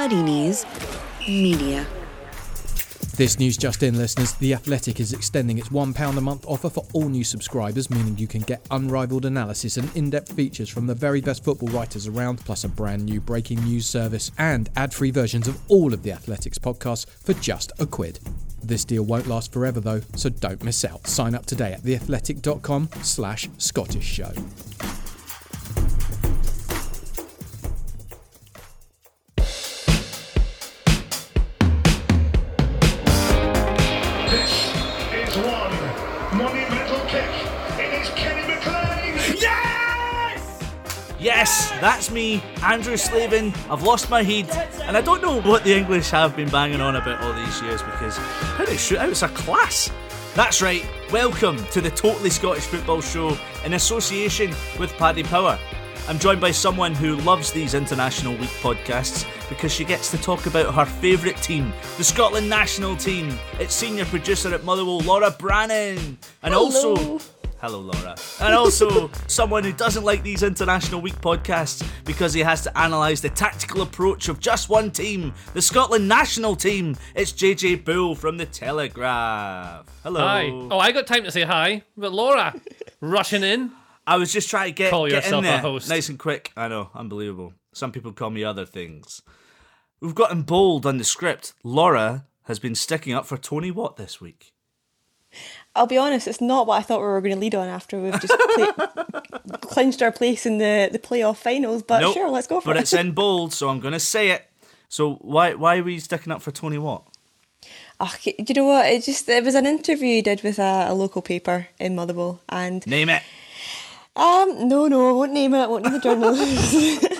Muddy Knees Media. This news just in, listeners. The Athletic is extending its £1 a month offer for all new subscribers, meaning you can get unrivaled analysis and in depth features from the very best football writers around, plus a brand new breaking news service and ad free versions of all of the Athletic's podcasts for just a quid. This deal won't last forever though, so don't miss out. Sign up today at theathletic.com slash Scottish Show. Me, Andrew Slaven. I've lost my head, and I don't know what the English have been banging on about all these years because penalty shootouts are class. That's right, welcome to the Totally Scottish Football Show in association with Paddy Power. I'm joined by someone who loves these International Week podcasts because she gets to talk about her favourite team, the Scotland national team. It's senior producer at Motherwell, Laura Brannan. And also Hello, Laura. And also, someone who doesn't like these International Week podcasts because he has to analyse the tactical approach of just one team, the Scotland national team. It's JJ Bull from The Telegraph. Hello. Hi. Oh, I got time to say hi, but Laura rushing in. I was just trying to get, Call get in yourself a there host. nice and quick. I know, unbelievable. Some people call me other things. We've got in bold on the script. Laura has been sticking up for Tony Watt this week. I'll be honest, it's not what I thought we were going to lead on after we've just play- clinched our place in the, the playoff finals. But Nope, sure, let's go for but it. But it's in bold, so I'm going to say it. So why why were you sticking up for Tony Watt? Do you know what? It just it was an interview he did with a, a local paper in Motherwell, and Name it. um, no, no, I won't name it. I won't name the journalist.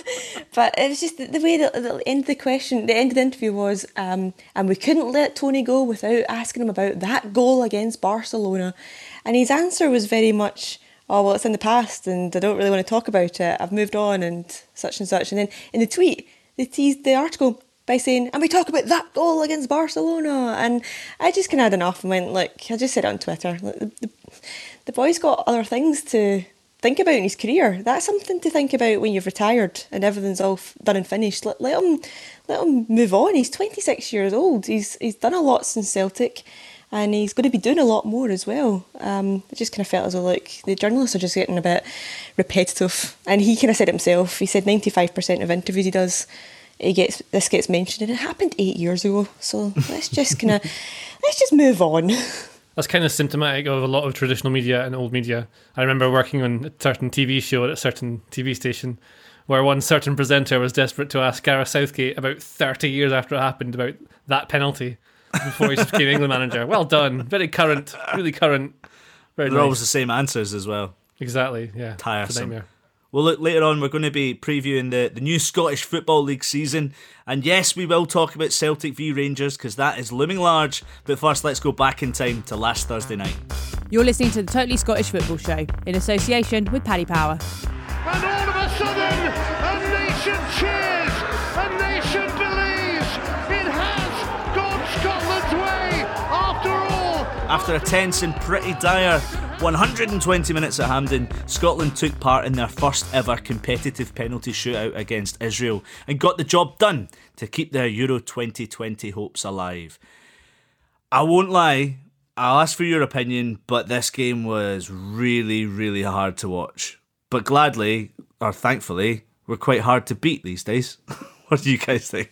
but it was just the, the way that the end of the question, the end of the interview was, um, and we couldn't let Tony go without asking him about that goal against Barcelona, and his answer was very much. Oh well, it's in the past, and I don't really want to talk about it. I've moved on, and such and such. And then in the tweet, they teased the article by saying, and we talk about that goal against Barcelona. And I just kind of had enough and went, look, I just said it on Twitter. The, the, the boy's got other things to think about in his career. That's something to think about when you've retired and everything's all done and finished. Let, let him let him move on. He's 26 years old. He's he's done a lot since Celtic. And he's going to be doing a lot more as well. Um, just kind of felt as though, like, the journalists are just getting a bit repetitive. And he kind of said it himself. He said 95% of interviews he does, he gets this gets mentioned, and it happened eight years ago. So let's just kind of let's just move on. That's kind of symptomatic of a lot of traditional media and old media. I remember working on a certain TV show at a certain TV station where one certain presenter was desperate to ask Gareth Southgate about 30 years after it happened about that penalty before he became England manager. Well done. Very current, really current. Very They're nice. always the same answers as well. Exactly, yeah. Tiresome. Nightmare. Well, look, later on, we're going to be previewing the, the new Scottish Football League season. And yes, we will talk about Celtic v Rangers because that is looming large. But first, let's go back in time to last Thursday night. You're listening to the Totally Scottish Football Show in association with Paddy Power. And all of a sudden, a nation cheers. A nation believes it has gone Scotland's way after all. After a tense and pretty dire 120 minutes at Hampden, Scotland took part in their first ever competitive penalty shootout against Israel and got the job done to keep their Euro 2020 hopes alive. I won't lie, I'll ask for your opinion, but this game was really, really hard to watch. But gladly, or thankfully, we're quite hard to beat these days. what do you guys think?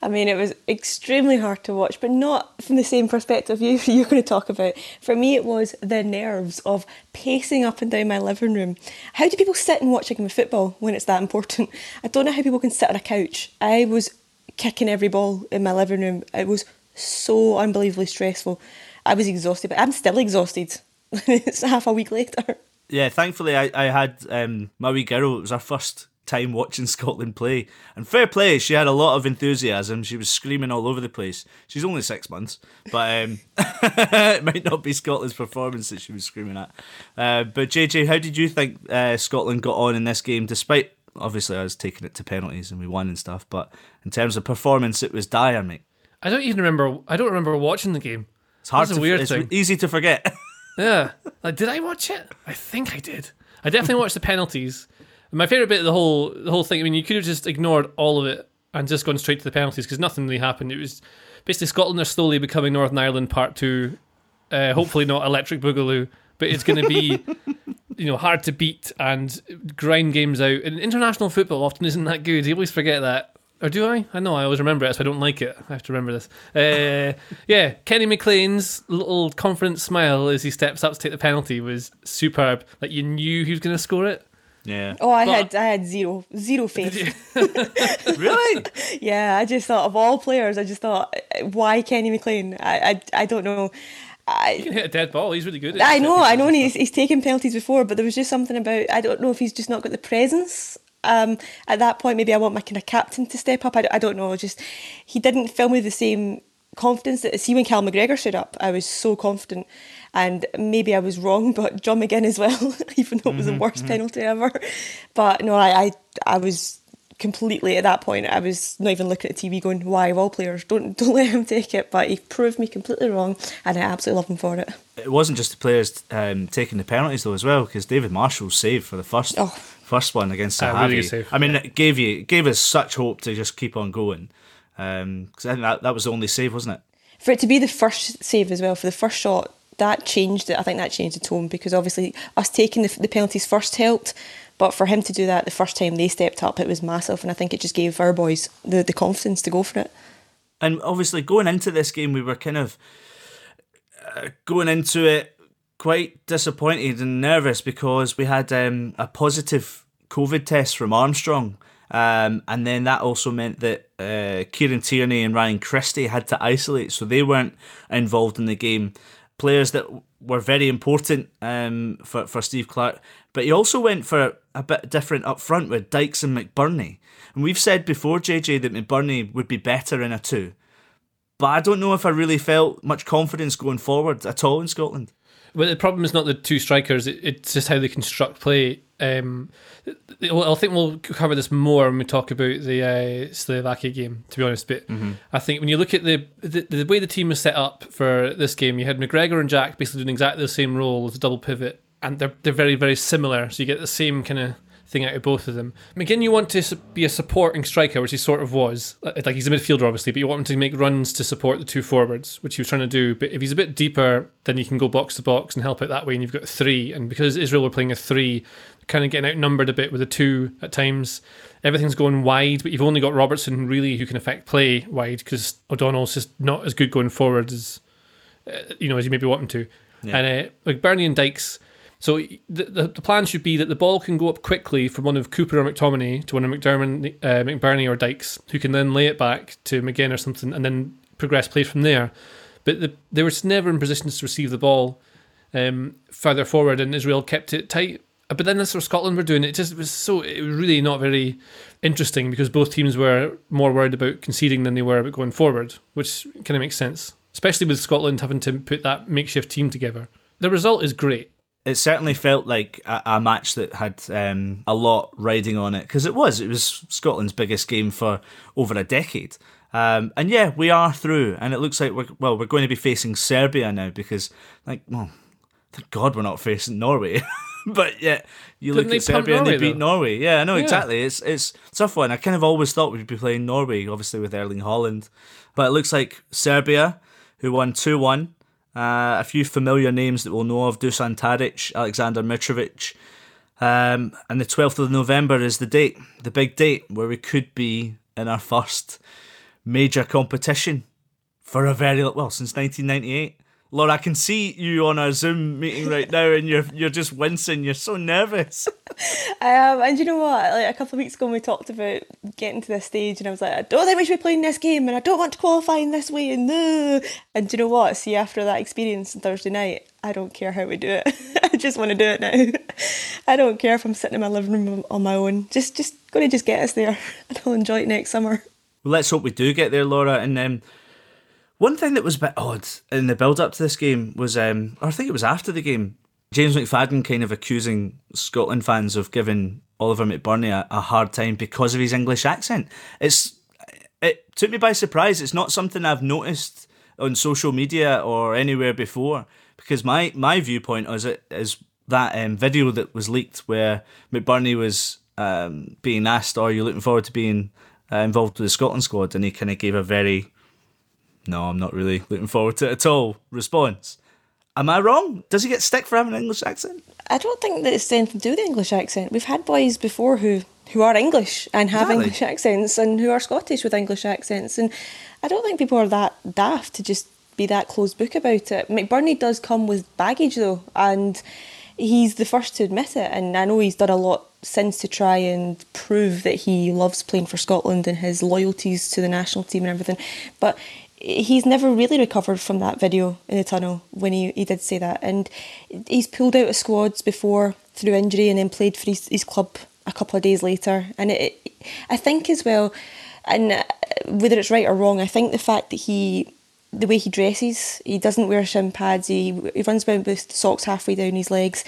I mean, it was extremely hard to watch, but not from the same perspective you, you're going to talk about. For me, it was the nerves of pacing up and down my living room. How do people sit and watch a game of football when it's that important? I don't know how people can sit on a couch. I was kicking every ball in my living room. It was so unbelievably stressful. I was exhausted, but I'm still exhausted. it's half a week later. Yeah, thankfully I, I had um, my wee girl. It was our first time watching Scotland play, and fair play, she had a lot of enthusiasm. She was screaming all over the place. She's only six months, but um, it might not be Scotland's performance that she was screaming at. Uh, but JJ, how did you think uh, Scotland got on in this game? Despite obviously I was taking it to penalties and we won and stuff, but in terms of performance, it was dire, mate. I don't even remember. I don't remember watching the game. It's hard That's to a weird it's thing. easy to forget. Yeah. Like, did I watch it? I think I did. I definitely watched the penalties. My favorite bit of the whole the whole thing. I mean, you could have just ignored all of it and just gone straight to the penalties because nothing really happened. It was basically Scotland are slowly becoming Northern Ireland Part Two. Uh, hopefully not Electric Boogaloo, but it's going to be you know hard to beat and grind games out. And international football often isn't that good. You always forget that. Or do I? I know I always remember it, so I don't like it. I have to remember this. Uh, yeah, Kenny McLean's little confident smile as he steps up to take the penalty was superb. Like you knew he was going to score it. Yeah. Oh, I But- had I had zero zero faith. really? Yeah, I just thought of all players, I just thought, why Kenny McLean? I I, I don't know. He can hit a dead ball. He's really good. At I know, I know, he's, he's taken penalties before, but there was just something about I don't know if he's just not got the presence. Um, at that point, maybe I want my kind of captain to step up. I, I don't know. Just he didn't fill me with the same confidence that see when Cal McGregor stood up. I was so confident, and maybe I was wrong, but John McGinn as well, even though it was the mm-hmm, worst mm-hmm. penalty ever. But no, I, I I was completely at that point. I was not even looking at the TV, going, "Why of all players? Don't don't let him take it." But he proved me completely wrong, and I absolutely love him for it. It wasn't just the players um, taking the penalties though as well, because David Marshall's save for the first Oh. first one against Zahavi. really good. I mean, it gave you gave us such hope to just keep on going. Um, because I think that, that was the only save, wasn't it? for it to be the first save as well for the first shot that changed it i think that changed the tone because obviously us taking the, the penalties first helped but for him to do that the first time they stepped up it was massive and i think it just gave our boys the, the confidence to go for it And obviously, going into this game, we were kind of uh, going into it quite disappointed and nervous because we had um, a positive COVID test from Armstrong. Um, and then that also meant that uh, Kieran Tierney and Ryan Christie had to isolate, so they weren't involved in the game. Players that were very important um, for, for Steve Clarke. But he also went for a bit different up front with Dykes and McBurnie. And we've said before, JJ, that McBurnie would be better in a two. But I don't know if I really felt much confidence going forward at all in Scotland. But the problem is not the two strikers; it, it's just how they construct play. Um, I think we'll cover this more when we talk about the uh, Slovakia game. To be honest, but I think when you look at the, the the way the team was set up for this game, you had McGregor and Jack basically doing exactly the same role as a double pivot, and they're they're very very similar. So you get the same kind of thing out of both of them. McGinn, you want to be a supporting striker, which he sort of was. Like he's a midfielder, obviously, but you want him to make runs to support the two forwards, which he was trying to do. But if he's a bit deeper, then you can go box to box and help out that way, and you've got three. And because Israel were playing a three, kind of getting outnumbered a bit with a two at times. Everything's going wide, but you've only got Robertson really who can affect play wide because O'Donnell's just not as good going forward as uh, you know as you maybe want him to. And uh, like Bernie and Dykes. So the, the the plan should be that the ball can go up quickly from one of Cooper or McTominay to one of McDermott, uh, McBurnie or Dykes, who can then lay it back to McGinn or something, and then progress play from there. But the, they were never in positions to receive the ball um, further forward, and Israel kept it tight. Uh, But then that's what Scotland were doing. It just was so it was really not very interesting because both teams were more worried about conceding than they were about going forward, which kind of makes sense, especially with Scotland having to put that makeshift team together. The result is great. It certainly felt like a, a match that had um, a lot riding on it because it was. It was Scotland's biggest game for over a decade. Um, and yeah, we are through, and it looks like we're well. We're going to be facing Serbia now because, like, well, thank God we're not facing Norway. but yeah, you Didn't look at Serbia and they beat though? Norway. Yeah, I know Yeah. exactly. It's it's a tough one. I kind of always thought we'd be playing Norway, obviously with Erling Haaland, but it looks like Serbia, who won two one. Uh, a few familiar names that we'll know of: Dusan Tadic, Alexander Mitrovic. Um, and the 12th of November is the date, the big date, where we could be in our first major competition for a very well since 1998. Laura, I can see you on our Zoom meeting right now, and you're you're just wincing. You're so nervous. I am, and you know what? Like a couple of weeks ago, we talked about getting to this stage, and I was like, I don't think we should be playing this game, and I don't want to qualify in this way, and no. And you know what? See, after that experience on Thursday night, I don't care how we do it. I just want to do it now. I don't care if I'm sitting in my living room on my own. Just, just going to just get us there, and I'll enjoy it next summer. Well, let's hope we do get there, Laura. And um, one thing that was a bit odd in the build up to this game was, um, or I think it was after the game, James McFadden kind of accusing Scotland fans of giving Oliver McBurnie a, a hard time because of his English accent. It's it took me by surprise. It's not something I've noticed on social media or anywhere before because my my viewpoint is it is that um, video that was leaked where McBurnie was um, being asked, "Are you looking forward to being uh, involved with the Scotland squad, and he kind of gave a very, no, I'm not really looking forward to it at all response. Am I wrong? Does he get stick for having an English accent? I don't think that it's anything to do with the English accent. We've had boys before who, who are English and have Exactly. English accents and who are Scottish with English accents. And I don't think people are that daft to just be that closed book about it. McBurnie does come with baggage though, and he's the first to admit it. And I know he's done a lot since to try and prove that he loves playing for Scotland and his loyalties to the national team and everything. But he's never really recovered from that video in the tunnel when he, he did say that. And he's pulled out of squads before through injury and then played for his, his club a couple of days later. And it, it, I think as well, and uh, whether it's right or wrong, I think the fact that he, the way he dresses, he doesn't wear shin pads, he, he runs around with socks halfway down his legs.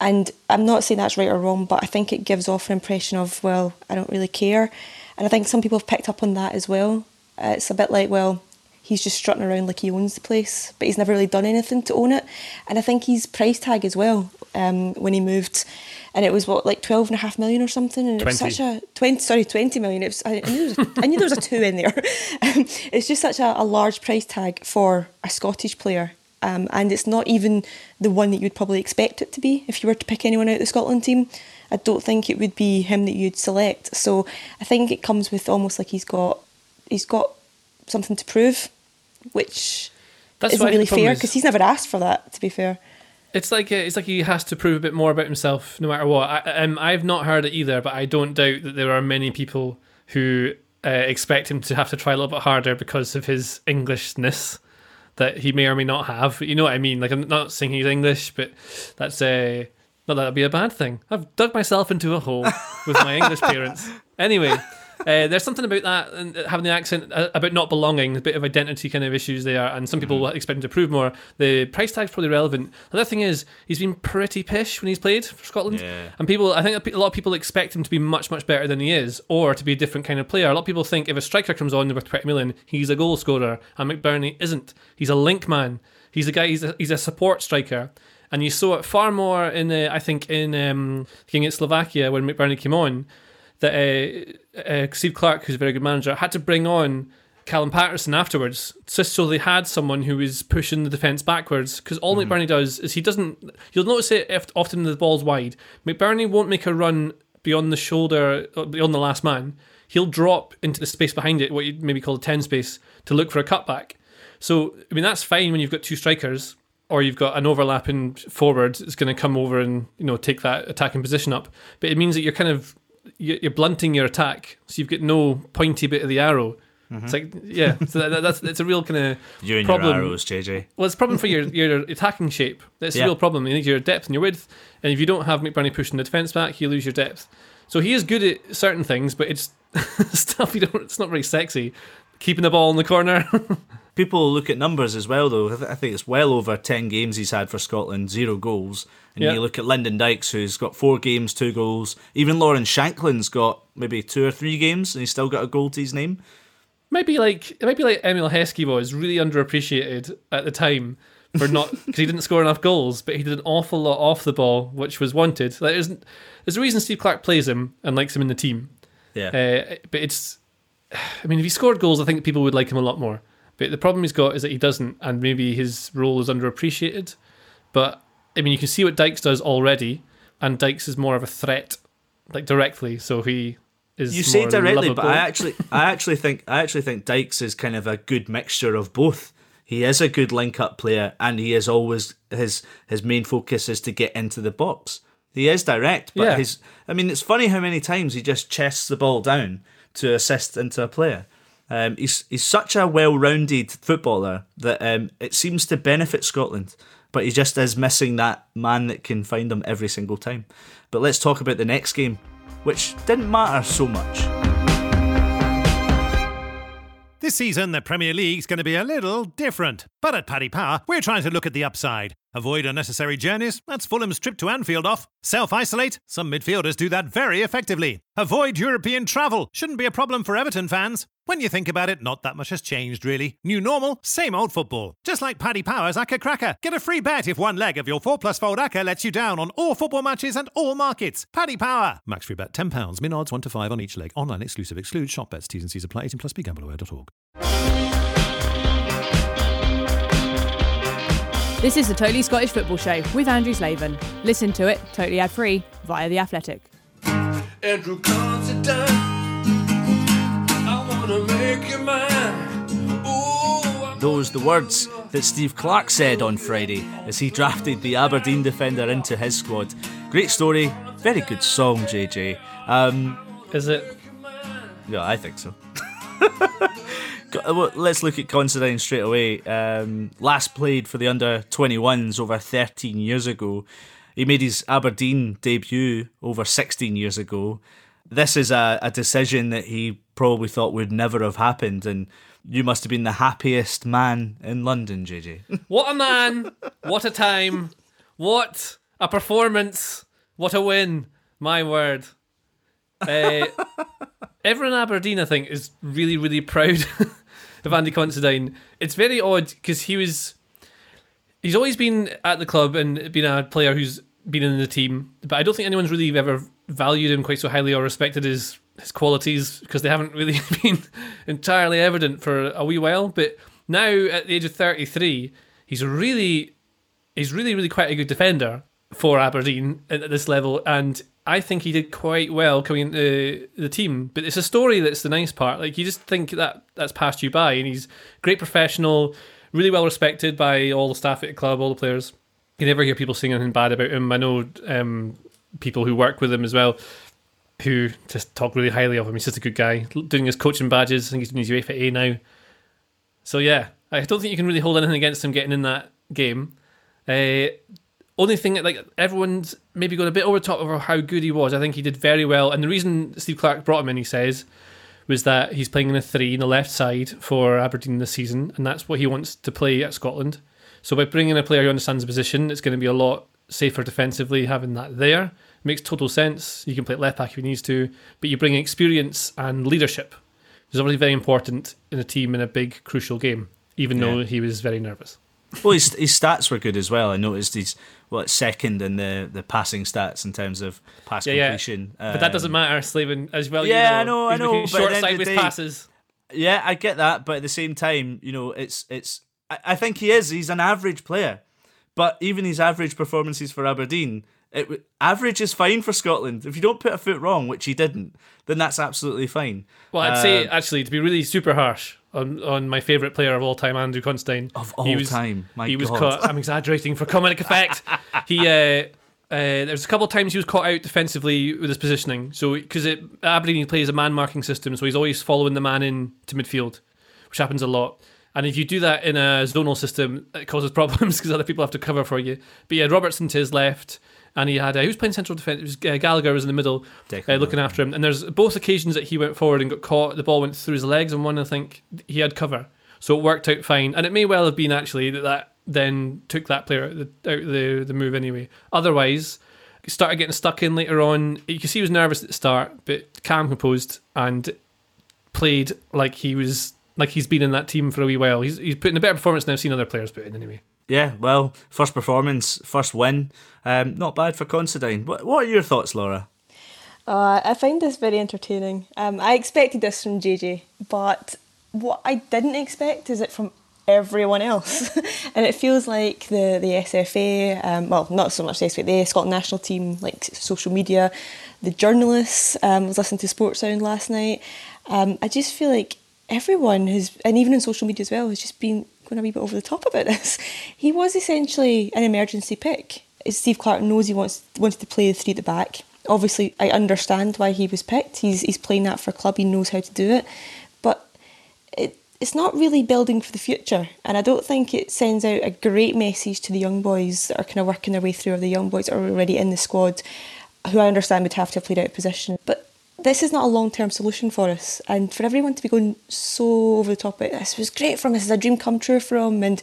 And I'm not saying that's right or wrong, but I think it gives off an impression of, well, I don't really care. And I think some people have picked up on that as well. Uh, it's a bit like, well, he's just strutting around like he owns the place, but he's never really done anything to own it. And I think his price tag as well, um, when he moved, and it was what like twelve and a half million or something, and it was such a twenty, sorry, twenty million. It was I, I knew there was a, I knew there was a two in there. Um, it's just such a, a large price tag for a Scottish player. Um, and it's not even the one that you'd probably expect it to be if you were to pick anyone out of the Scotland team. I don't think it would be him that you'd select. So I think it comes with almost like he's got he's got something to prove, which That's isn't what I think really fair because he's never asked for that. To be fair, It's like uh, it's like he has to prove a bit more about himself, no matter what. I, um, I've not heard it either, but I don't doubt that there are many people who uh, expect him to have to try a little bit harder because of his Englishness that he may or may not have. You know what I mean? Like I'm not saying he's English, but that's a not that would be a bad thing. I've dug myself into a hole with my English parents. Anyway. Uh, there's something about that and having the accent uh, about not belonging, a bit of identity kind of issues there, and some people expect him to prove more. The price tag's probably relevant. The other thing is he's been pretty pish when he's played for Scotland, Yeah. and people, I think a lot of people expect him to be much much better than he is, or to be a different kind of player. A lot of people think if a striker comes on with 20 million, he's a goal scorer, and McBurnie isn't. He's a link man. He's a guy. He's a, he's a support striker. And you saw it far more in, the I think, in um, against Slovakia when McBurnie came on that uh, uh, Steve Clarke, who's a very good manager, had to bring on Callum Paterson afterwards, just so they had someone who was pushing the defence backwards. Because all McBurnie does is he doesn't. You'll notice it if often the ball's wide. McBurnie won't make a run beyond the shoulder, uh, beyond the last man. He'll drop into the space behind it, what you'd maybe call a ten space, to look for a cutback. So I mean that's fine when you've got two strikers or you've got an overlapping forward that's going to come over and you know take that attacking position up. But it means that you're kind of you're blunting your attack, so you've got no pointy bit of the arrow. It's like yeah, so that, that's it's a real kind of You and problem. your arrows, JJ. Well, it's a problem for your your attacking shape. That's Yeah. a real problem. You need your depth and your width, and if you don't have McBurnie pushing the defence back, you lose your depth. So he is good at certain things, but it's stuff you don't. It's not very sexy. Keeping the ball in the corner. People look at numbers as well, though. I th- I think it's well over 10 games he's had for Scotland, zero goals. And Yeah. you look at Lyndon Dykes, who's got four games, two goals. Even Lawrence Shankland's got maybe two or three games, and he's still got a goal to his name. Maybe like it might be like Emile Heskey was really underappreciated at the time for not because he didn't score enough goals, but he did an awful lot off the ball, which was wanted. Like, there's, there's a reason Steve Clarke plays him and likes him in the team. Yeah. Uh, but it's, I mean, if he scored goals, I think people would like him a lot more. But the problem he's got is that he doesn't, and maybe his role is underappreciated. But I mean, you can see what Dykes does already, and Dykes is more of a threat, like directly. So he is. you say directly, but. I actually, I actually think, I actually think Dykes is kind of a good mixture of both. He is a good link-up player, and he is always his his main focus is to get into the box. He is direct, but Yeah. his, I mean, it's funny how many times he just chests the ball down to assist into a player. Um, he's he's such a well-rounded footballer that um, it seems to benefit Scotland, but he just is missing that man that can find him every single time. But let's talk about the next game, which didn't matter so much. This season, the Premier League's going to be a little different. But at Paddy Power, we're trying to look at the upside. Avoid unnecessary journeys. That's Fulham's trip to Anfield off. Self isolate. Some midfielders do that very effectively. Avoid European travel. Shouldn't be a problem for Everton fans. When you think about it, not that much has changed, really. New normal, same old football. Just like Paddy Power's Acca Cracker. Get a free bet if one leg of your 4 plus fold Acca lets you down on all football matches and all markets. Paddy Power. Max free bet £10. Min odds 1 to 5 on each leg. Online exclusive. Excludes shop bets. T's and C's apply. 18 plus. This is the Totally Scottish Football Show with Andrew Slaven. Listen to it totally ad free via The Athletic. Andrew Considine, I wanna make you mine. Ooh, Those the words that Steve Clarke said on Friday as he drafted the Aberdeen defender into his squad. Great story, very good song, JJ. Um, Is it? yeah, I think so. Well, Let's look at Considine straight away. Um, last played for the under 21s over 13 years ago. He made his Aberdeen debut over 16 years ago. This is a, a decision that he probably thought would never have happened, and you must have been the happiest man in London, JJ. What a man! What a time! What a performance! What a win! My word. Uh, everyone in Aberdeen, I think, is really, really proud of Andy Considine. It's very odd because he was. He's always been at the club and been a player who's been in the team, but I don't think anyone's really ever valued him quite so highly or respected his his qualities because they haven't really been entirely evident for a wee while. But now, at the age of thirty three, he's really he's really, really quite a good defender for Aberdeen at this level, and I think he did quite well coming into the team. But it's a story that's the nice part. Like you just think that that's passed you by, and he's great professional, really well respected by all the staff at the club, all the players. You never hear people saying anything bad about him. I know um, people who work with him as well who just talk really highly of him. He's just a good guy. Doing his coaching badges, I think he's doing his UEFA A now. So yeah, I don't think you can really hold anything against him getting in that game. Uh, only thing that like everyone's maybe going a bit over top over how good he was. I think he did very well, and the reason Steve Clarke brought him in, he says, was that he's playing in a three in the left side for Aberdeen this season, and that's what he wants to play at Scotland. So by bringing a player who understands the position, it's going to be a lot safer defensively having that there. makes total sense. You can play left back if he needs to, but you bring experience and leadership. Which is obviously very important in a team in a big crucial game, even though he was very nervous. Well, his, his stats were good as well. I noticed he's what second in the, the passing stats in terms of pass Yeah, yeah. completion. But that doesn't Um, matter, Slaven, as well. Yeah, you I know, I know, but at Short of sideways day- passes. Yeah, I get that, but at the same time, you know, it's it's. I, I think he is. He's an average player, but even his average performances for Aberdeen, it average is fine for Scotland. If you don't put a foot wrong, which he didn't, then that's absolutely fine. Well, I'd say Uh, actually to be really super harsh on, on my favourite player of all time, Andrew Considine. Of all he was, time, my he was God. caught. I'm exaggerating for comic effect. he uh, uh, there's a couple of times he was caught out defensively with his positioning. So because Aberdeen he plays a man marking system, so he's always following the man in to midfield, which happens a lot. And if you do that in a zonal system, it causes problems because other people have to cover for you. But yeah, Robertson to his left, and he had uh, who was playing central defence. Was uh, Gallagher was in the middle, uh, looking after him. And there's both occasions that he went forward and got caught. The ball went through his legs, and one I think he had cover, so it worked out fine. And it may well have been actually that that then took that player out the out the, the move anyway. Otherwise, he started getting stuck in later on. You can see he was nervous at the start, but calm, composed, and played like he was like he's been in that team for a wee while. He's he's putting a better performance than I've seen other players put in anyway. Yeah, well, first performance, first win, um, not bad for Considine. What What are your thoughts, Laura? Uh, I find this very entertaining. Um, I expected this from JJ, but what I didn't expect is it from everyone else. and it feels like the, the SFA, um, well, not so much the SFA, the Scotland national team, like social media, the journalists, um, I was listening to Sports Sound last night. Um, I just feel like everyone has, and even in social media as well, has just been going a wee bit over the top about this. He was essentially an emergency pick. Steve Clarke knows he wants wanted to play the three at the back. Obviously, I understand why he was picked. He's he's playing that for a club. He knows how to do it, but it it's not really building for the future. And I don't think it sends out a great message to the young boys that are kind of working their way through, or the young boys that are already in the squad, who I understand would have to have played out of position. But this is not a long term solution for us. And for everyone to be going so over the top this was great for him. This is a dream come true for him. And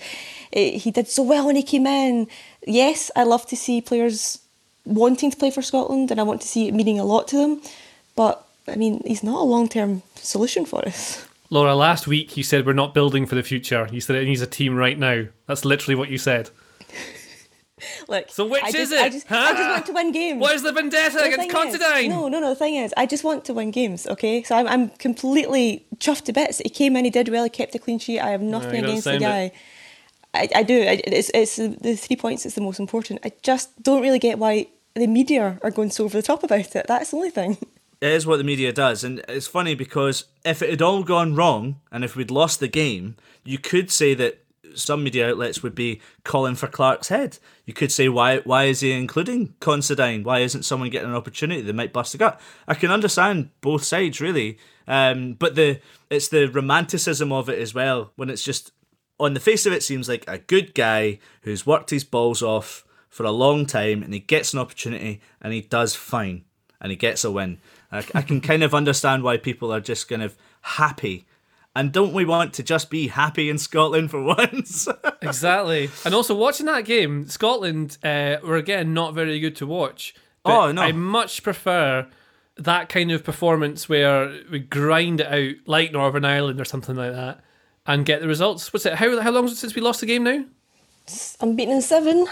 it, he did so well when he came in. Yes, I love to see players wanting to play for Scotland and I want to see it meaning a lot to them. But I mean, he's not a long term solution for us. Laura, last week you said we're not building for the future. You said it needs a team right now. That's literally what you said. Look, So which I is just, it? I just, I just want to win games. What is the vendetta The against thing is- Considine? No, no, no. The thing is, I just want to win games. Okay, so I'm, I'm completely chuffed to bits. He came in, he did well, he kept a clean sheet. I have nothing you don't against the sound guy. I, I do. I, it's, it's the three points. It's the most important. I just don't really get why the media are going so over the top about it. That's the only thing. It is what the media does, and it's funny because if it had all gone wrong and if we'd lost the game, you could say that some media outlets would be calling for Clarke's head. You could say, why why is he including Considine? Why isn't someone getting an opportunity? They might bust a gut. I can understand both sides really, um, but the it's the romanticism of it as well. When it's just on the face of it, seems like a good guy who's worked his balls off for a long time, and he gets an opportunity and he does fine, and he gets a win. I, I can kind of understand why people are just kind of happy. And don't we want to just be happy in Scotland for once? Exactly. And also watching that game, Scotland uh, were again not very good to watch. Oh, no. I much prefer that kind of performance where we grind it out like Northern Ireland or something like that and get the results. What's it? How how long is it since we lost the game now? I'm beaten in seven.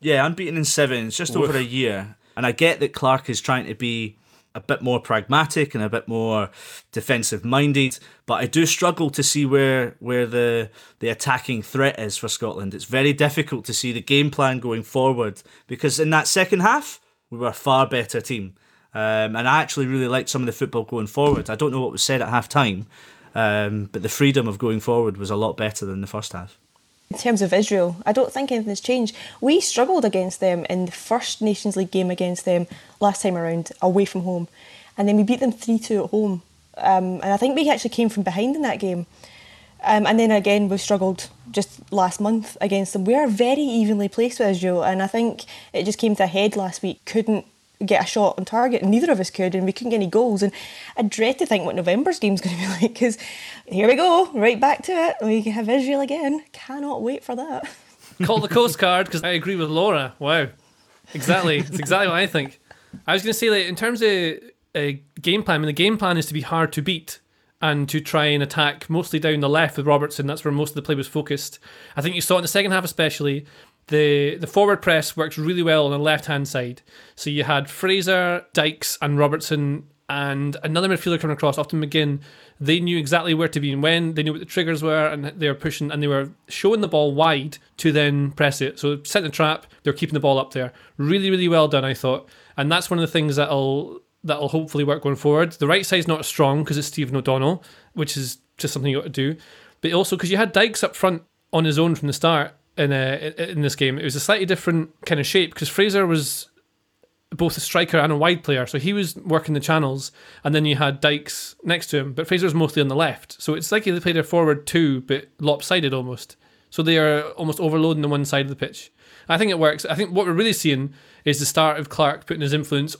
yeah, unbeaten in seven. It's just over a year. And I get that Clarke is trying to be a bit more pragmatic and a bit more defensive minded, but I do struggle to see where where the the attacking threat is for Scotland. It's very difficult to see the game plan going forward because in that second half we were a far better team. Um, and I actually really liked some of the football going forward. I don't know what was said at half time, um, but the freedom of going forward was a lot better than the first half. In terms of Israel, I don't think anything's changed. We struggled against them in the first Nations League game against them last time around, away from home. And then we beat them 3 2 at home. Um, and I think we actually came from behind in that game. Um, and then again, we've struggled just last month against them. We are very evenly placed with Israel, and I think it just came to a head last week. Couldn't get a shot on target, and neither of us could, and we couldn't get any goals. And I dread to think what November's game's going to be like, because here we go, right back to it. We have Israel again. Cannot wait for that. Call the Coast Guard because I agree with Laura. Wow. Exactly. It's exactly what I think. I was going to say, like, in terms of a game plan, I mean, the game plan is to be hard to beat and to try and attack mostly down the left with Robertson. That's where most of the play was focused. I think you saw in the second half, especially. The, the forward press works really well on the left hand side. So you had Fraser, Dykes, and Robertson, and another midfielder coming across, often McGinn. They knew exactly where to be and when. They knew what the triggers were, and they were pushing and they were showing the ball wide to then press it. So setting the trap, they're keeping the ball up there. Really, really well done, I thought. And that's one of the things that'll that'll hopefully work going forward. The right side's not strong because it's Stephen O'Donnell, which is just something you got to do. But also because you had Dykes up front on his own from the start in uh, in this game, it was a slightly different kind of shape because Fraser was both a striker and a wide player, so he was working the channels, and then you had Dykes next to him, but Fraser was mostly on the left, so it's like they played a forward two, but lopsided almost. So they are almost overloading the one side of the pitch. I think it works. I think what we're really seeing is the start of Clarke putting his influence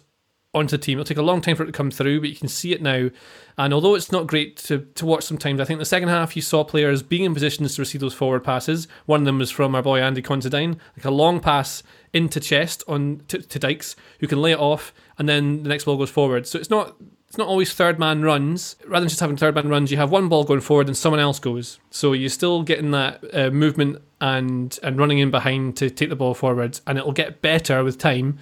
onto the team. It'll take a long time for it to come through, but you can see it now. And although it's not great to, to watch sometimes, I think the second half you saw players being in positions to receive those forward passes. One of them was from our boy Andy Considine, like a long pass into chest on to, to Dykes, who can lay it off, and then the next ball goes forward. So it's not it's not always third man runs. Rather than just having third man runs, you have one ball going forward and someone else goes. So you're still getting that uh, movement and and running in behind to take the ball forward, and it'll get better with time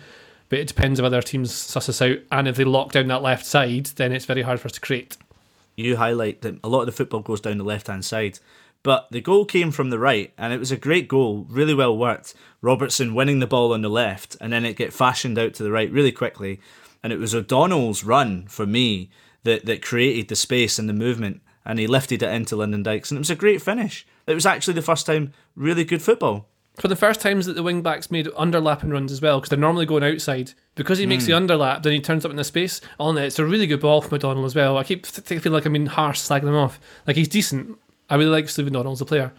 but it depends if other teams suss us out. And if they lock down that left side, then it's very hard for us to create. You highlight that a lot of the football goes down the left hand side. But the goal came from the right, and it was a great goal, really well worked. Robertson winning the ball on the left, and then it get fashioned out to the right really quickly. And it was O'Donnell's run for me that, that created the space and the movement, and he lifted it into Lyndon Dykes, and it was a great finish. It was actually the first time really good football. For the first times that the wing backs made underlapping runs as well, because they're normally going outside. Because he makes the underlap, then he turns up in the space. On it, it's a really good ball from O'Donnell as well. I keep feeling like I'm being harsh, slagging him off. Like he's decent. I really like Stephen O'Donnell as a player.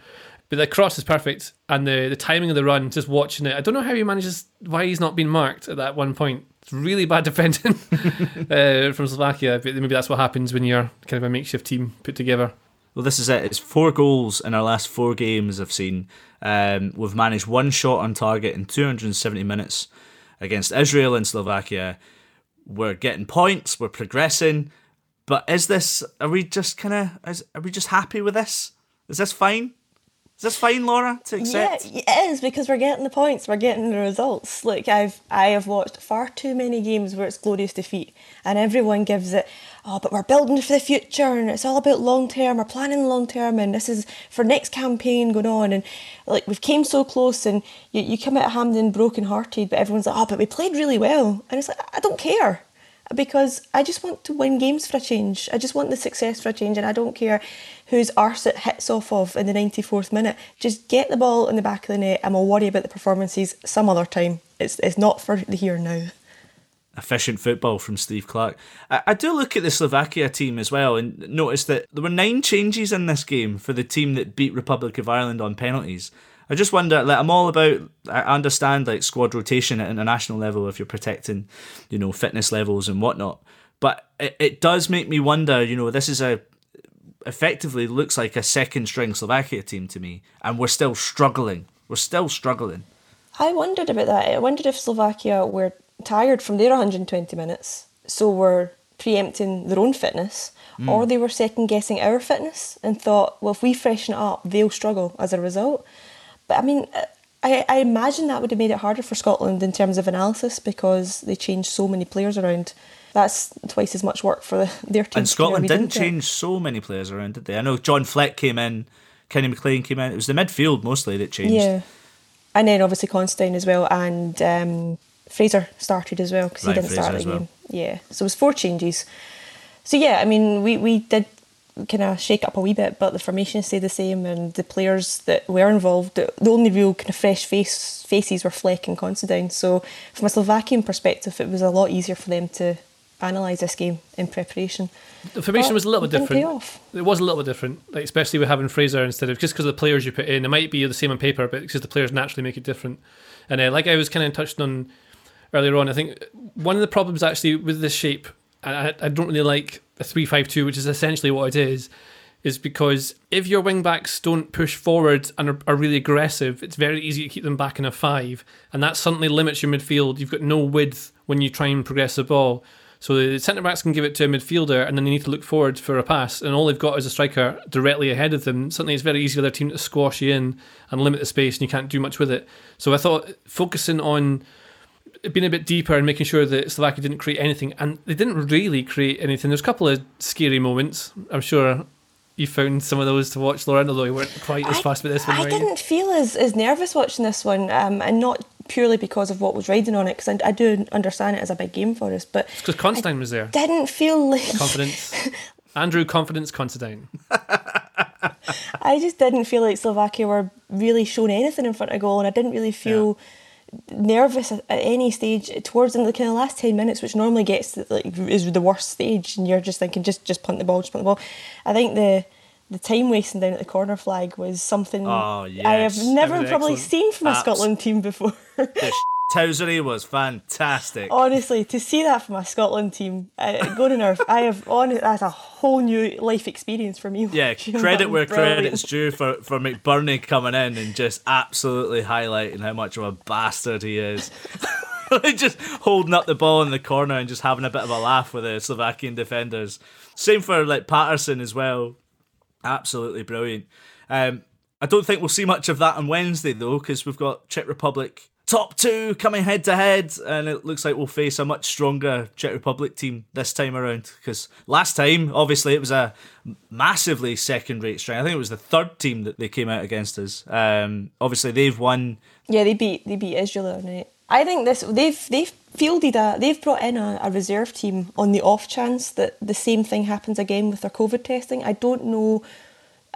But the cross is perfect, and the the timing of the run, just watching it, I don't know how he manages why he's not being marked at that one point. It's really bad defending uh, from Slovakia, but maybe that's what happens when you're kind of a makeshift team put together. Well, this is it. It's four goals in our last four games I've seen. Um, we've managed one shot on target in 270 minutes against Israel and Slovakia. We're getting points, we're progressing. But is this, are we just kind of, are we just happy with this? Is this fine? Is this fine, Laura, to accept? Yeah, it is because we're getting the points, we're getting the results. Like I've I have watched far too many games where it's glorious defeat, and everyone gives it, oh, but we're building for the future, and it's all about long term. We're planning long term, and this is for next campaign going on, and like we've came so close, and you, you come out of Hampden broken hearted, but everyone's like, oh, but we played really well, and it's like I don't care because I just want to win games for a change. I just want the success for a change, and I don't care whose arse it hits off of in the 94th minute. Just get the ball in the back of the net, and we'll worry about the performances some other time. It's, it's not for the here and now. Efficient football from Steve Clarke. I, I do look at the Slovakia team as well and notice that there were nine changes in this game for the team that beat Republic of Ireland on penalties. I just wonder, like, I'm all about, I understand, like, squad rotation at international level if you're protecting, you know, fitness levels and whatnot. But it, it does make me wonder, you know, this is a, effectively looks like a second string Slovakia team to me, and we're still struggling. We're still struggling. I wondered about that. I wondered if Slovakia were tired from their 120 minutes, so were preempting their own fitness, mm. or they were second guessing our fitness and thought, well, if we freshen it up, they'll struggle as a result. But I mean, I, I imagine that would have made it harder for Scotland in terms of analysis because they changed so many players around. That's twice as much work for their team. And Scotland didn't change it? so many players around, did they? I know John Fleck came in, Kenny McLean came in. It was the midfield mostly that changed. Yeah, and then obviously Considine as well, and um, Fraser started as well because he didn't Fraser start the game. Yeah, so it was four changes. So yeah, I mean, we, we did kind of shake up a wee bit, but the formation stayed the same, and the players that were involved, the only real kind of fresh face faces were Fleck and Considine. So, from a Slovakian perspective, it was a lot easier for them to analyse this game in preparation. The formation but was a little bit different. It was a little bit different, like especially with having Fraser instead of just because of the players you put in. It might be the same on paper, but because the players naturally make it different. And uh, like I was kind of touched on earlier on, I think one of the problems actually with this shape, and I, I don't really like a three-five-two, which is essentially what it is, is because if your wing backs don't push forward and are, are, really aggressive, it's very easy to keep them back in a five, and that suddenly limits your midfield. You've got no width when you try and progress the ball. So the centre backs can give it to a midfielder, and then they need to look forward for a pass, and all they've got is a striker directly ahead of them. Suddenly, it's very easy for their team to squash you in and limit the space, and you can't do much with it. So I thought focusing on being a bit deeper and making sure that Slovakia didn't create anything, and they didn't really create anything. There's a couple of scary moments. I'm sure you found some of those to watch, Lauren, although you weren't quite as I, fast with this one. I didn't feel as, as nervous watching this one, um, and not purely because of what was riding on it, because I, I, do understand it as a big game for us. But because Considine was there, didn't feel like confidence. Andrew Confidence Considine. I just didn't feel like Slovakia were really shown anything in front of goal, and I didn't really feel. Yeah nervous at, any stage towards the kind of last 10 minutes which normally gets like is the worst stage and you're just thinking just just punt the ball just punt the ball I think the the time wasting down at the corner flag was something oh, yes. I have never probably excellent. seen from a Abs- Scotland team before Towsery was fantastic. Honestly, to see that from a Scotland team, uh, going in our, I have on that's a whole new life experience for me. Yeah, credit where credit's due for for McBurnie coming in and just absolutely highlighting how much of a bastard he is. just holding up the ball in the corner and just having a bit of a laugh with the Slovakian defenders. Same for like Paterson as well. Absolutely brilliant. Um, I don't think we'll see much of that on Wednesday though, because we've got Czech Republic top two coming head to head, and it looks like we'll face a much stronger Czech Republic team this time around. Because last time, obviously, it was a massively second rate strength. I think it was the third team that they came out against us. Um, obviously, they've won. Yeah, they beat they beat Israel night. I think this they've they've fielded a they've brought in a, a reserve team on the off chance that the same thing happens again with their COVID testing. I don't know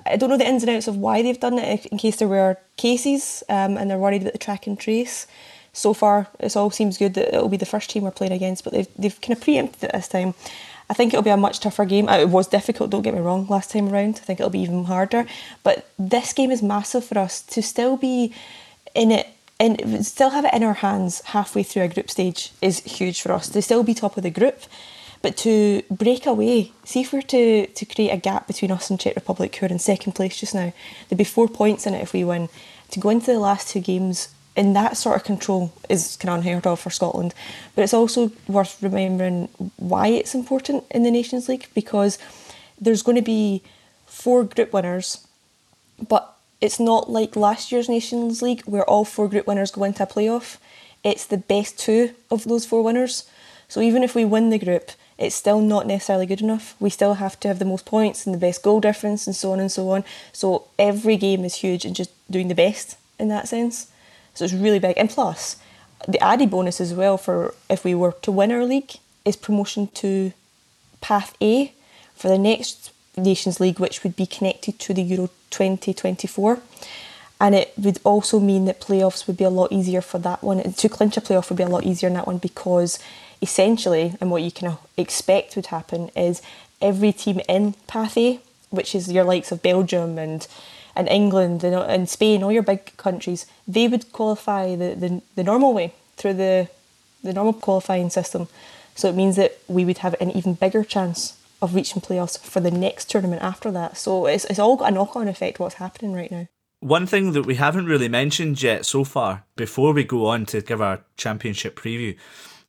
I don't know the ins and outs of why they've done it in case there were cases um, and they're worried about the track and trace. So far, it all seems good that it'll be the first team we're playing against, but they've, they've kind of preempted it this time. I think it'll be a much tougher game. Uh, it was difficult, don't get me wrong, last time around. I think it'll be even harder. But this game is massive for us to still be in it and still have it in our hands halfway through a group stage is huge for us. To still be top of the group, but to break away, see if we're to, to create a gap between us and Czech Republic, who are in second place just now, there'd be four points in it if we win. To go into the last two games in that sort of control is kind of unheard of for Scotland. But it's also worth remembering why it's important in the Nations League because there's going to be four group winners, but it's not like last year's Nations League where all four group winners go into a playoff. It's the best two of those four winners. So even if we win the group, it's still not necessarily good enough. We still have to have the most points and the best goal difference and so on and so on. So every game is huge and just doing the best in that sense. So it's really big. And plus, the added bonus as well for if we were to win our league is promotion to Path A for the next Nations League, which would be connected to the Euro 2024. And it would also mean that playoffs would be a lot easier for that one. And To clinch a playoff would be a lot easier in that one because essentially, and what you can expect would happen is every team in Path A, which is your likes of Belgium and and England and, and Spain, all your big countries, they would qualify the, the, the normal way through the the normal qualifying system. So it means that we would have an even bigger chance of reaching playoffs for the next tournament after that. So it's, it's all got a knock on effect what's happening right now. One thing that we haven't really mentioned yet so far, before we go on to give our championship preview,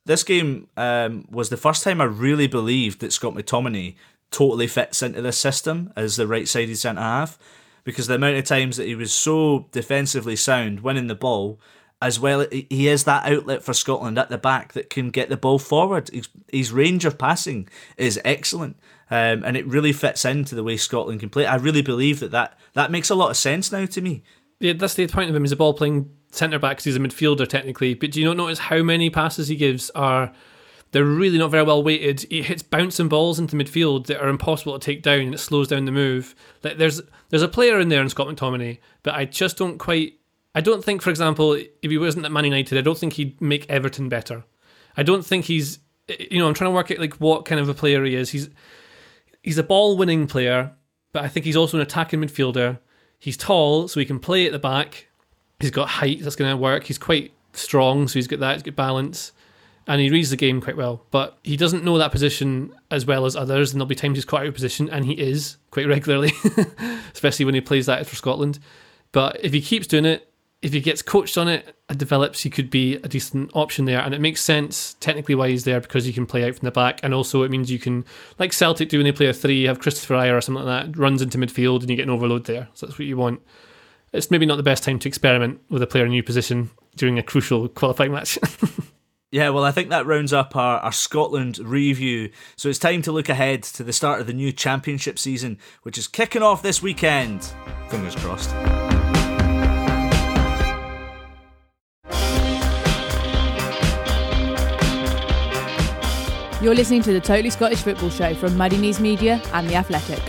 this game um, was the first time I really believed that Scott McTominay totally fits into this system as the right sided centre half because the amount of times that he was so defensively sound, winning the ball, as well, he is that outlet for Scotland at the back that can get the ball forward. His, his range of passing is excellent, um, and it really fits into the way Scotland can play. I really believe that, that that makes a lot of sense now to me. Yeah, that's the point of him. He's a ball playing centre back he's a midfielder technically. But do you not notice how many passes he gives are they're really not very well weighted. He hits bouncing balls into midfield that are impossible to take down, and it slows down the move. Like there's there's a player in there in Scott McTominay, but I just don't quite. I don't think, for example, if he wasn't at Man United, I don't think he'd make Everton better. I don't think he's. You know, I'm trying to work out like what kind of a player he is. He's he's a ball winning player, but I think he's also an attacking midfielder. He's tall, so he can play at the back. He's got height that's going to work. He's quite strong, so he's got that. He's got balance and he reads the game quite well, but he doesn't know that position as well as others, and there'll be times he's caught out of position, and he is quite regularly, especially when he plays that for Scotland. But if he keeps doing it, if he gets coached on it and develops, he could be a decent option there. And it makes sense technically why he's there because he can play out from the back, and also it means you can, like Celtic do when they play a three, have Kristoffer Ajer or something like that, runs into midfield, and you get an overload there. So that's what you want. It's maybe not the best time to experiment with a player in a new position during a crucial qualifying match. Yeah, well, I think that rounds up our, our Scotland review. So it's time to look ahead to the start of the new championship season, which is kicking off this weekend. Fingers crossed. You're listening to the Totally Scottish Football Show from Muddy Knees Media and The Athletic.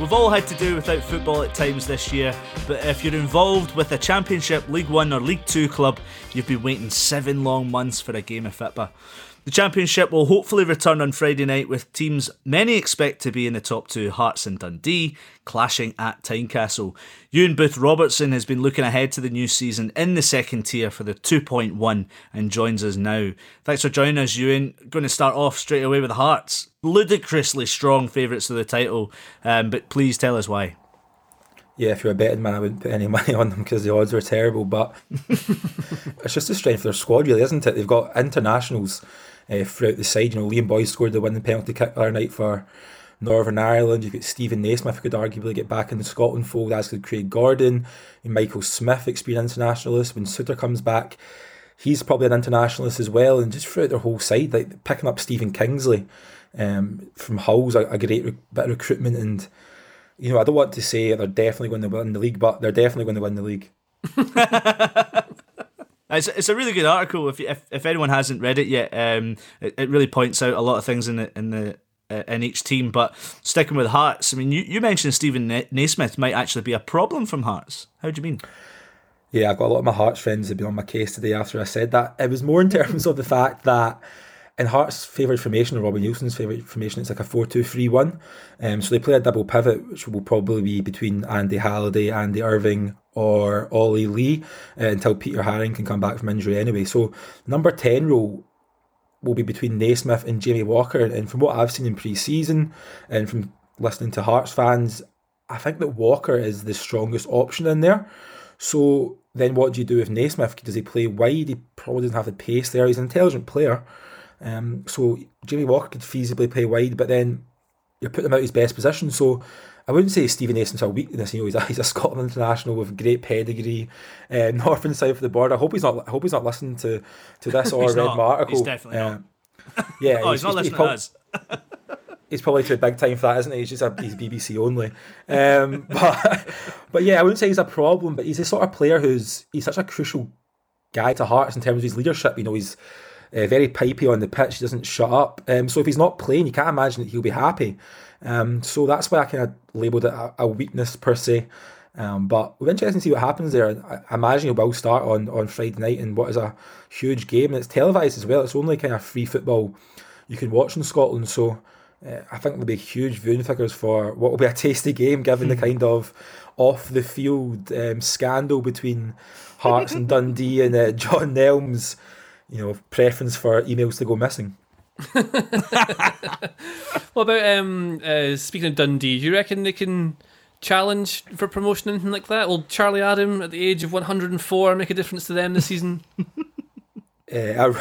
We've all had to do without football at times this year, but if you're involved with a Championship, League One, or League Two club, you've been waiting seven long months for a game of FITBA. The Championship will hopefully return on Friday night with teams many expect to be in the top two, Hearts and Dundee, clashing at Tynecastle. Ewan Booth Robertson has been looking ahead to the new season in the second tier for the 2.1 and joins us now. Thanks for joining us, Ewan. Going to start off straight away with the Hearts. Ludicrously strong favourites to the title, um, but please tell us why. Yeah, if you're a betting man, I wouldn't put any money on them because the odds were terrible. But it's just the strength of their squad, really, isn't it? They've got internationals uh, throughout the side. You know, Liam Boyce scored the winning penalty kick the other night for Northern Ireland. You've got Steven Naismith who could arguably get back in the Scotland fold, as could Craig Gordon. And Michael Smith, experienced internationalist. When Souttar comes back, he's probably an internationalist as well. And just throughout their whole side, like picking up Stephen Kingsley um, from Hull's a, a great re- bit of recruitment. And, you know, I don't want to say they're definitely going to win the league, but they're definitely going to win the league. It's, it's a really good article. If, if if anyone hasn't read it yet, um, it, it really points out a lot of things in the in the uh, in each team. But sticking with Hearts, I mean, you, you mentioned Steven Naismith might actually be a problem from Hearts. How do you mean? Yeah, I've got a lot of my Hearts friends have been on my case today after I said that. It was more in terms of the fact that in Hearts' favourite formation, or Robbie Neilson's favourite formation, it's like a 4 2 3 1. Um, so they play a double pivot, which will probably be between Andy Halliday, and Andy Irving, or Ollie Lee uh, until Peter Haring can come back from injury anyway. So number 10 role will be between Naismith and Jamie Walker. And from what I've seen in pre-season and from listening to Hearts fans, I think that Walker is the strongest option in there. So then what do you do with Naismith? Does he play wide? He probably doesn't have the pace there. He's an intelligent player. Um, so Jamie Walker could feasibly play wide, but then you're putting him out his best position. So I wouldn't say Steven Naismith's a weakness. You know, he's a, he's a Scotland international with great pedigree, uh, north and south of the border. I hope he's not. I hope he's not listening to to this or read not. my article. He's definitely Uh, not. Yeah, Oh, he's not listening to us. he's probably too big time for that, isn't he? He's just a, he's BBC only. Um, but but yeah, I wouldn't say he's a problem, but he's the sort of player who's he's such a crucial guy to Hearts in terms of his leadership. You know, he's uh, very pipey on the pitch, he doesn't shut up. Um, so if he's not playing, you can't imagine that he'll be happy. Um, so that's why I kind of labelled it a, a weakness per se. Um, but we're interested to see what happens there. I, I imagine he will both start on, on Friday night in what is a huge game, and it's televised as well. It's only kind of free football you can watch in Scotland. So uh, I think there'll be huge viewing figures for what will be a tasty game, given the kind of off the field um, scandal between Hearts and Dundee and uh, John Nelms', you know, preference for emails to go missing. What about um uh, speaking of Dundee? Do you reckon they can challenge for promotion anything like that? Will Charlie Adam at the age of 104 make a difference to them this season? Uh,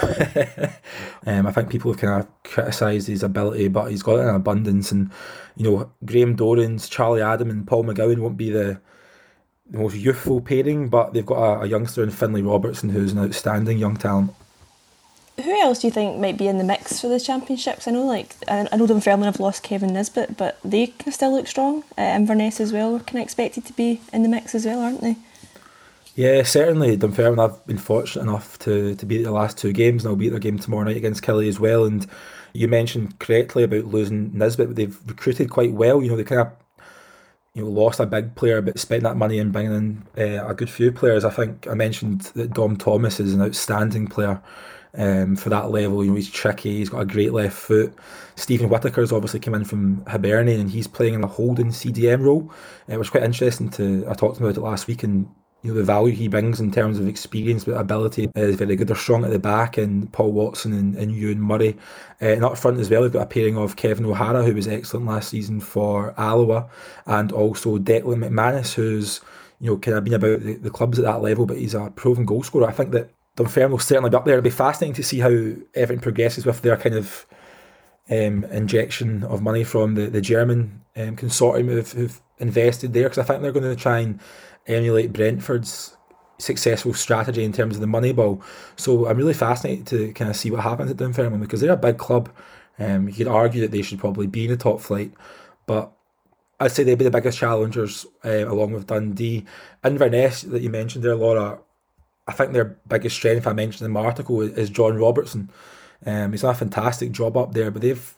I, um, I think people have kind of criticised his ability, but he's got it in abundance. And you know, Graham Dorans, Charlie Adam, and Paul McGowan won't be the, the most youthful pairing, but they've got a, a youngster in Finlay Robertson who's an outstanding young talent. Who else do you think might be in the mix for the championships? I know, like I know Dunfermline have lost Kevin Nisbet, but they can still look strong. Uh, Inverness as well are kind of expected to be in the mix as well, aren't they? Yeah, certainly Dunfermline. I've been fortunate enough to to beat the last two games, and I'll beat their game tomorrow night against Kelty as well. And you mentioned correctly about losing Nisbet, but they've recruited quite well. You know, they kind of you know lost a big player, but spent that money in bringing in uh, a good few players. I think I mentioned that Dom Thomas is an outstanding player. Um, for that level, you know he's tricky. He's got a great left foot. Steven Whittaker's obviously come in from Hibernian, and he's playing in a holding CDM role. Uh, it was quite interesting to. I talked about it last week, and you know the value he brings in terms of experience but ability is very good. They're strong at the back and Paul Watson and, and Euan Murray. Uh, and up front as well, we've got a pairing of Kevin O'Hara, who was excellent last season for Alloa, and also Declan McManus, who's you know kind of been about the, the clubs at that level, but he's a proven goal scorer. I think that Dunfermline will certainly be up there. It'll be fascinating to see how everything progresses with their kind of um, injection of money from the, the German um, consortium who've, who've invested there because I think they're going to try and emulate Brentford's successful strategy in terms of the money ball. So I'm really fascinated to kind of see what happens at Dunfermline because they're a big club. Um, you could argue that they should probably be in the top flight, but I'd say they'd be the biggest challengers uh, along with Dundee. Inverness that you mentioned there, Laura. I think their biggest strength, I mentioned in my article, is John Robertson. Um, he's done a fantastic job up there, but they've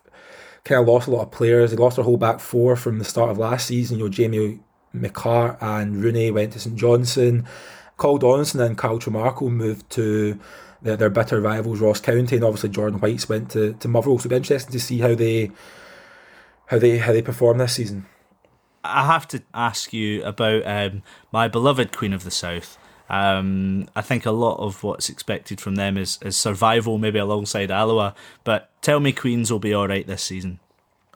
kind of lost a lot of players. They lost their whole back four from the start of last season. You know, Jamie McCart and Rooney went to St Johnstone. Carl Donaldson and Kyle Tremarco moved to their, their bitter rivals Ross County, and obviously Jordan White's went to, to Motherwell. So it'll be interesting to see how they how they how they perform this season. I have to ask you about um, my beloved Queen of the South. Um, I think a lot of what's expected from them is, is survival, maybe alongside Alloa. But tell me, Queens will be all right this season.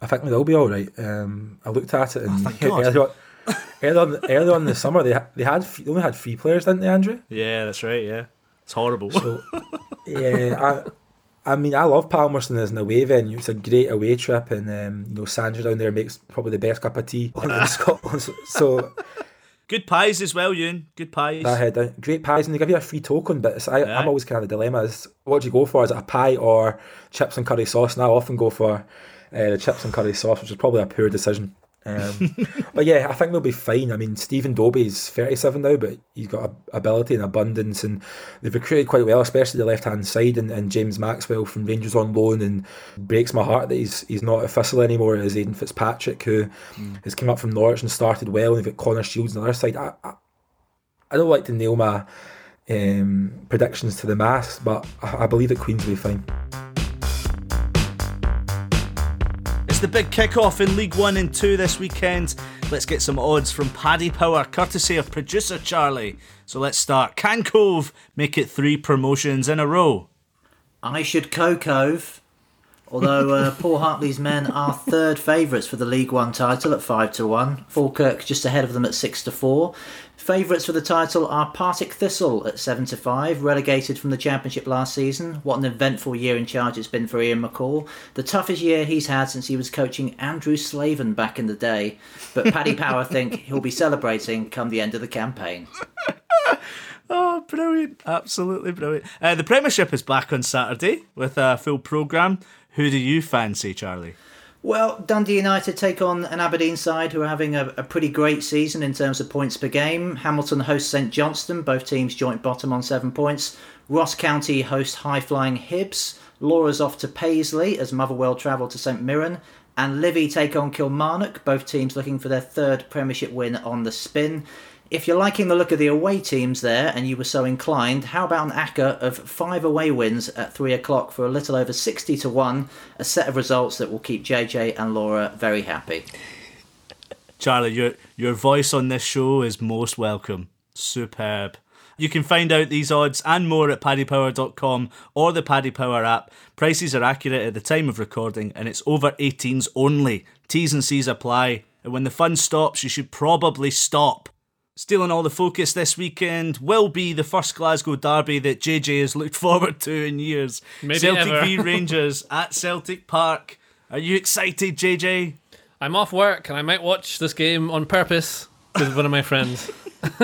I think they'll be all right. Um, I looked at it and thank God. earlier, on, earlier, on, earlier on in the summer they they had they only had three players, didn't they, Andrew? Yeah, that's right. Yeah, it's horrible. So yeah, I, I mean I love Palmerston as an away venue. It's a great away trip, and um, you know Sandra down there makes probably the best cup of tea in Scotland. So, so Good pies as well, Ewan. Good pies. head down. Great pies, and they give you a free token. But it's, I, Yeah. I'm always kind of the dilemma: is what do you go for? Is it a pie or chips and curry sauce? And I often go for uh, the chips and curry sauce, which is probably a poor decision. Um, but yeah, I think they'll be fine. I mean, Stephen Dobbie's 37 now, but he's got a, ability and abundance, and they've recruited quite well, especially the left hand side. And, and James Maxwell from Rangers on loan, and breaks my heart that he's he's not Thistle anymore. As Aidan Fitzpatrick, who has come up from Norwich and started well, and they've got Connor Shields on the other side. I, I, I don't like to nail my um, predictions to the mast, but I, I believe that Queens will be fine. It's the big kick-off in League One and Two this weekend. let's get some odds from Paddy Power, courtesy of producer Charlie. So let's start. Can Cove make it three promotions in a row? I should co Cove. Although uh, Paul Hartley's men are third favourites for the League One title at five to one, Falkirk just ahead of them at six to four. Favourites for the title are Partick Thistle at seven to five, relegated from the Championship last season. What an eventful year in charge it's been for Ian McCall. The toughest year he's had since he was coaching Andrew Slaven back in the day. But Paddy Power think he'll be celebrating come the end of the campaign. Oh, brilliant. Absolutely brilliant. Uh, the Premiership is back on Saturday with a full programme. Who do you fancy, Charlie? Well, Dundee United take on an Aberdeen side who are having a, a, pretty great season in terms of points per game. Hamilton hosts St Johnstone, both teams joint bottom on seven points. Ross County host high flying Hibs. Laura's off to Paisley as Motherwell travel to St Mirren. And Livy take on Kilmarnock, both teams looking for their third Premiership win on the spin. If you're liking the look of the away teams there and you were so inclined, how about an ACCA of five away wins at three o'clock for a little over 60 to 1? A set of results that will keep JJ and Laura very happy. Charlie, your, your voice on this show is most welcome. Superb. You can find out these odds and more at paddypower.com or the Paddy Power app. Prices are accurate at the time of recording and it's over 18s only. T's and C's apply. And when the fun stops, you should probably stop. Stealing all the focus this weekend will be the first Glasgow derby that JJ has looked forward to in years. Maybe Celtic ever. v Rangers at Celtic Park. Are you excited, JJ? I'm off work and I might watch this game on purpose with one of my friends.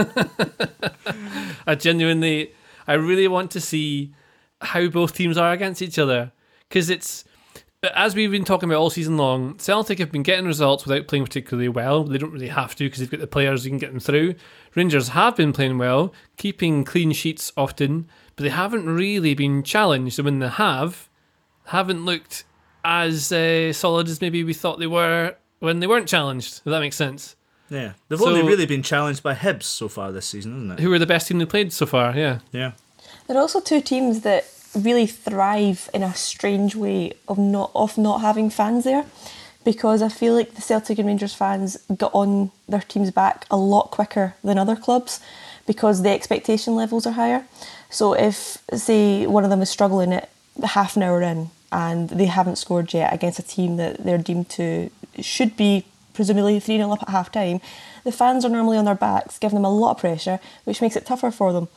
I genuinely, I really want to see how both teams are against each other because it's as we've been talking about all season long. Celtic have been getting results without playing particularly well. They don't really have to because they've got the players who can get them through. Rangers have been playing well, keeping clean sheets often, but they haven't really been challenged. And when they have, haven't looked as uh, solid as maybe we thought they were when they weren't challenged. If that makes sense. Yeah, they've So- only really been challenged by Hibs so far this season, isn't it? Who were the best team they played so far? Yeah. Yeah. There are also two teams that really thrive in a strange way of not of not having fans there, because I feel like the Celtic and Rangers fans got on their teams back a lot quicker than other clubs, because the expectation levels are higher. So if say one of them is struggling at half an hour in and they haven't scored yet against a team that they're deemed to should be presumably 3 0 up at half time, the fans are normally on their backs, giving them a lot of pressure, which makes it tougher for them.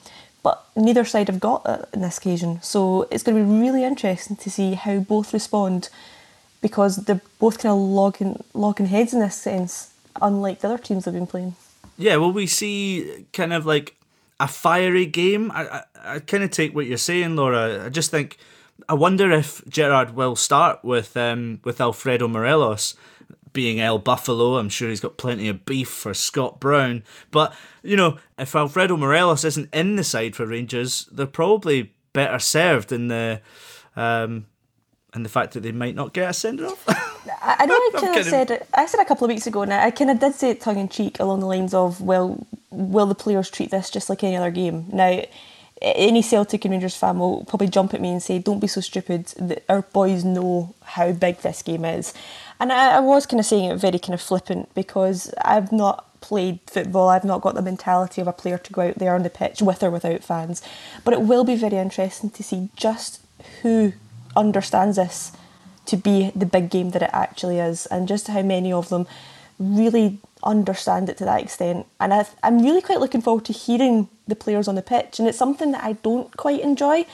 But neither side have got that in this occasion. So it's going to be really interesting to see how both respond because they're both kind of logging, logging heads in this sense, unlike the other teams they've been playing. Yeah, will we see kind of like a fiery game? I, I, I kind of take what you're saying, Laura. I just think, I wonder if Gerrard will start with um, with Alfredo Morelos being El Buffalo. I'm sure he's got plenty of beef for Scott Brown. But, you know, if Alfredo Morelos isn't in the side for Rangers, they're probably better served in the. Um, and the fact that they might not get a send off. I, I know I kind of said it, I said a couple of weeks ago, and I kind of did say it tongue in cheek along the lines of, well, will the players treat this just like any other game? Now, any Celtic and Rangers fan will probably jump at me and say, don't be so stupid. Our boys know how big this game is. And I, I was kind of saying it very kind of flippant because I've not played football. I've not got the mentality of a player to go out there on the pitch with or without fans. But it will be very interesting to see just who understands this to be the big game that it actually is and just how many of them really understand it to that extent. And I, I'm really quite looking forward to hearing the players on the pitch. And it's something that I don't quite enjoy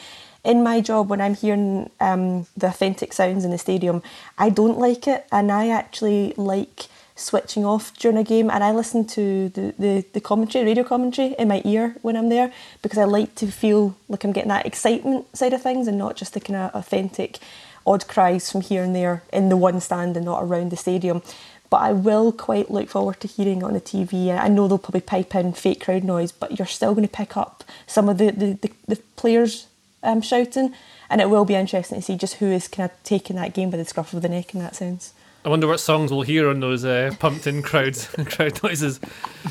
in my job when I'm hearing um, the authentic sounds in the stadium. I don't like it, and I actually like switching off during a game and I listen to the, the, the commentary, radio commentary in my ear when I'm there because I like to feel like I'm getting that excitement side of things and not just the kind of authentic odd cries from here and there in the one stand and not around the stadium. But I will quite look forward to hearing on the TV. I know they'll probably pipe in fake crowd noise, but you're still going to pick up some of the, the, the, the players um, shouting, and it will be interesting to see just who is kind of taking that game by the scruff of the neck in that sense. I wonder what songs we'll hear on those uh, pumped in crowds, crowd noises.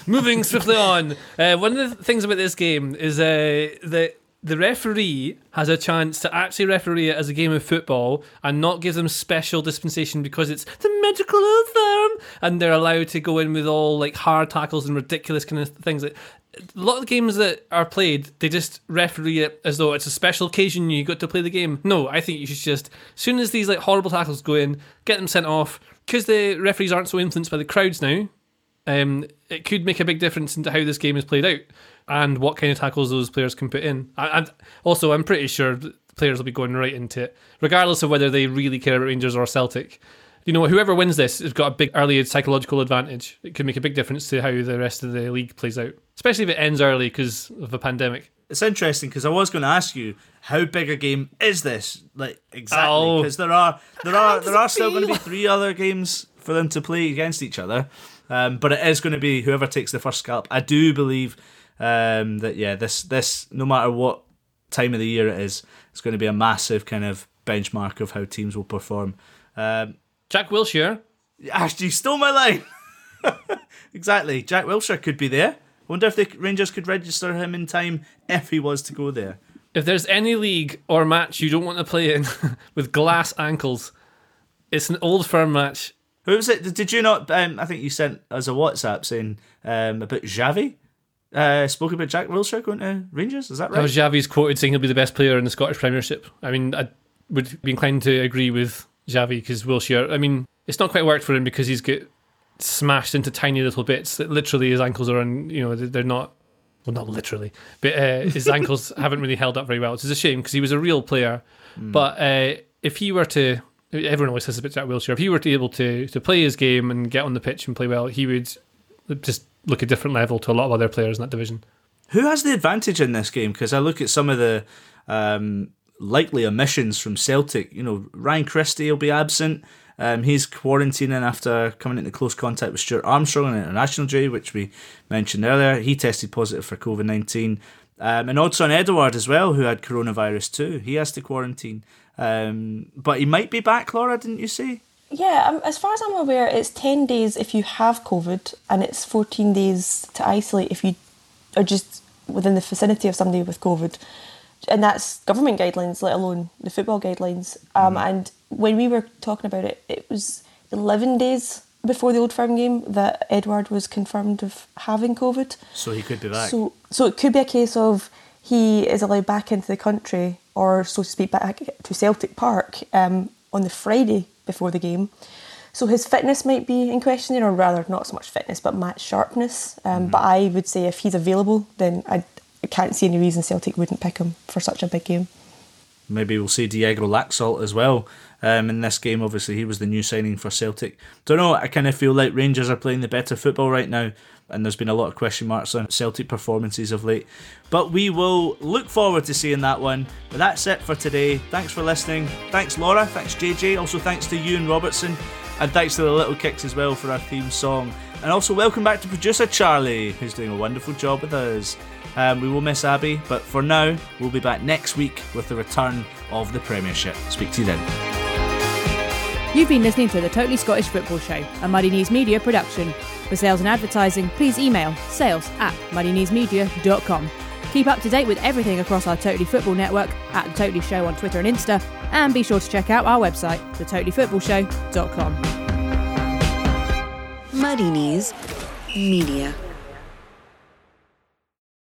Moving swiftly on. Uh, one of the things about this game is uh, that the referee has a chance to actually referee it as a game of football and not give them special dispensation because it's the medical firm and they're allowed to go in with all like hard tackles and ridiculous kind of things. Like, a lot of games that are played, they just referee it as though it's a special occasion you got to play the game. No, I think you should just, as soon as these like horrible tackles go in, get them sent off because the referees aren't so influenced by the crowds now. Um, it could make a big difference into how this game is played out and what kind of tackles those players can put in. And also, I'm pretty sure players will be going right into it, regardless of whether they really care about Rangers or Celtic. You know, whoever wins this has got a big early psychological advantage. It could make a big difference to how the rest of the league plays out, especially if it ends early because of a pandemic. It's interesting because I was going to ask you how big a game is this, like exactly, because oh. there are there are there are still going to be three other games for them to play against each other, um, but it is going to be whoever takes the first scalp. I do believe um, that yeah, this this no matter what time of the year it is, it's going to be a massive kind of benchmark of how teams will perform. Um, Jack Wilshere, actually stole my line. exactly, Jack Wilshere could be there. Wonder if the Rangers could register him in time if he was to go there. If there's any league or match you don't want to play in with glass ankles, it's an old firm match. Who was it? Did you not? Um, I think you sent us a WhatsApp saying um, about Xavi uh, spoke about Jack Wilshere going to Rangers. Is that right? That was Xavi's quoted saying he'll be the best player in the Scottish Premiership. I mean, I would be inclined to agree with Xavi because Wilshere. I mean, it's not quite worked for him because he's get smashed into tiny little bits. That literally his ankles are on. You know, they're not. Well, not literally, but uh, his ankles haven't really held up very well, which is a shame because he was a real player. Mm. But uh, if he were to, everyone always says about Jack Wilshere. If he were to be able to to play his game and get on the pitch and play well, he would just look a different level to a lot of other players in that division. Who has the advantage in this game? Because I look at some of the um, likely omissions from Celtic. You know, Ryan Christie will be absent. Um, he's quarantining after coming into close contact with Stuart Armstrong on international duty, which we mentioned earlier. He tested positive for COVID 19. Um, and on Edouard as well, who had coronavirus too. He has to quarantine. Um, but he might be back, Laura, didn't you say? Yeah, um, as far as I'm aware, it's 10 days if you have COVID and it's 14 days to isolate if you are just within the vicinity of somebody with COVID. And that's government guidelines, let alone the football guidelines. Um, mm. And when we were talking about it, it was 11 days before the Old Firm game that Edouard was confirmed of having COVID. So he could be back. So, so it could be a case of he is allowed back into the country, or so to speak, back to Celtic Park um, on the Friday before the game. So his fitness might be in question there, or rather, not so much fitness, but match sharpness. Um, mm-hmm. But I would say if he's available, then I, I can't see any reason Celtic wouldn't pick him for such a big game. Maybe we'll see Diego Laxalt as well um, in this game. Obviously, he was the new signing for Celtic. Don't know. I kind of feel like Rangers are playing the better football right now and there's been a lot of question marks on Celtic performances of late. But we will look forward to seeing that one. But that's it for today. Thanks for listening. Thanks, Laura. Thanks, JJ. Also, thanks to Ewan Robertson. And thanks to the Little Kicks as well for our theme song. And also, welcome back to producer Charlie, who's doing a wonderful job with us. Um, we will miss Abby, but for now, we'll be back next week with the return of the Premiership. Speak to you then. You've been listening to the Totally Scottish Football Show, a Muddy Knees Media production. For sales and advertising, please email sales at muddykneesmedia.com. Keep up to date with everything across our Totally Football network at The Totally Show on Twitter and Insta, and be sure to check out our website, thetotallyfootballshow.com. Muddy Knees Media.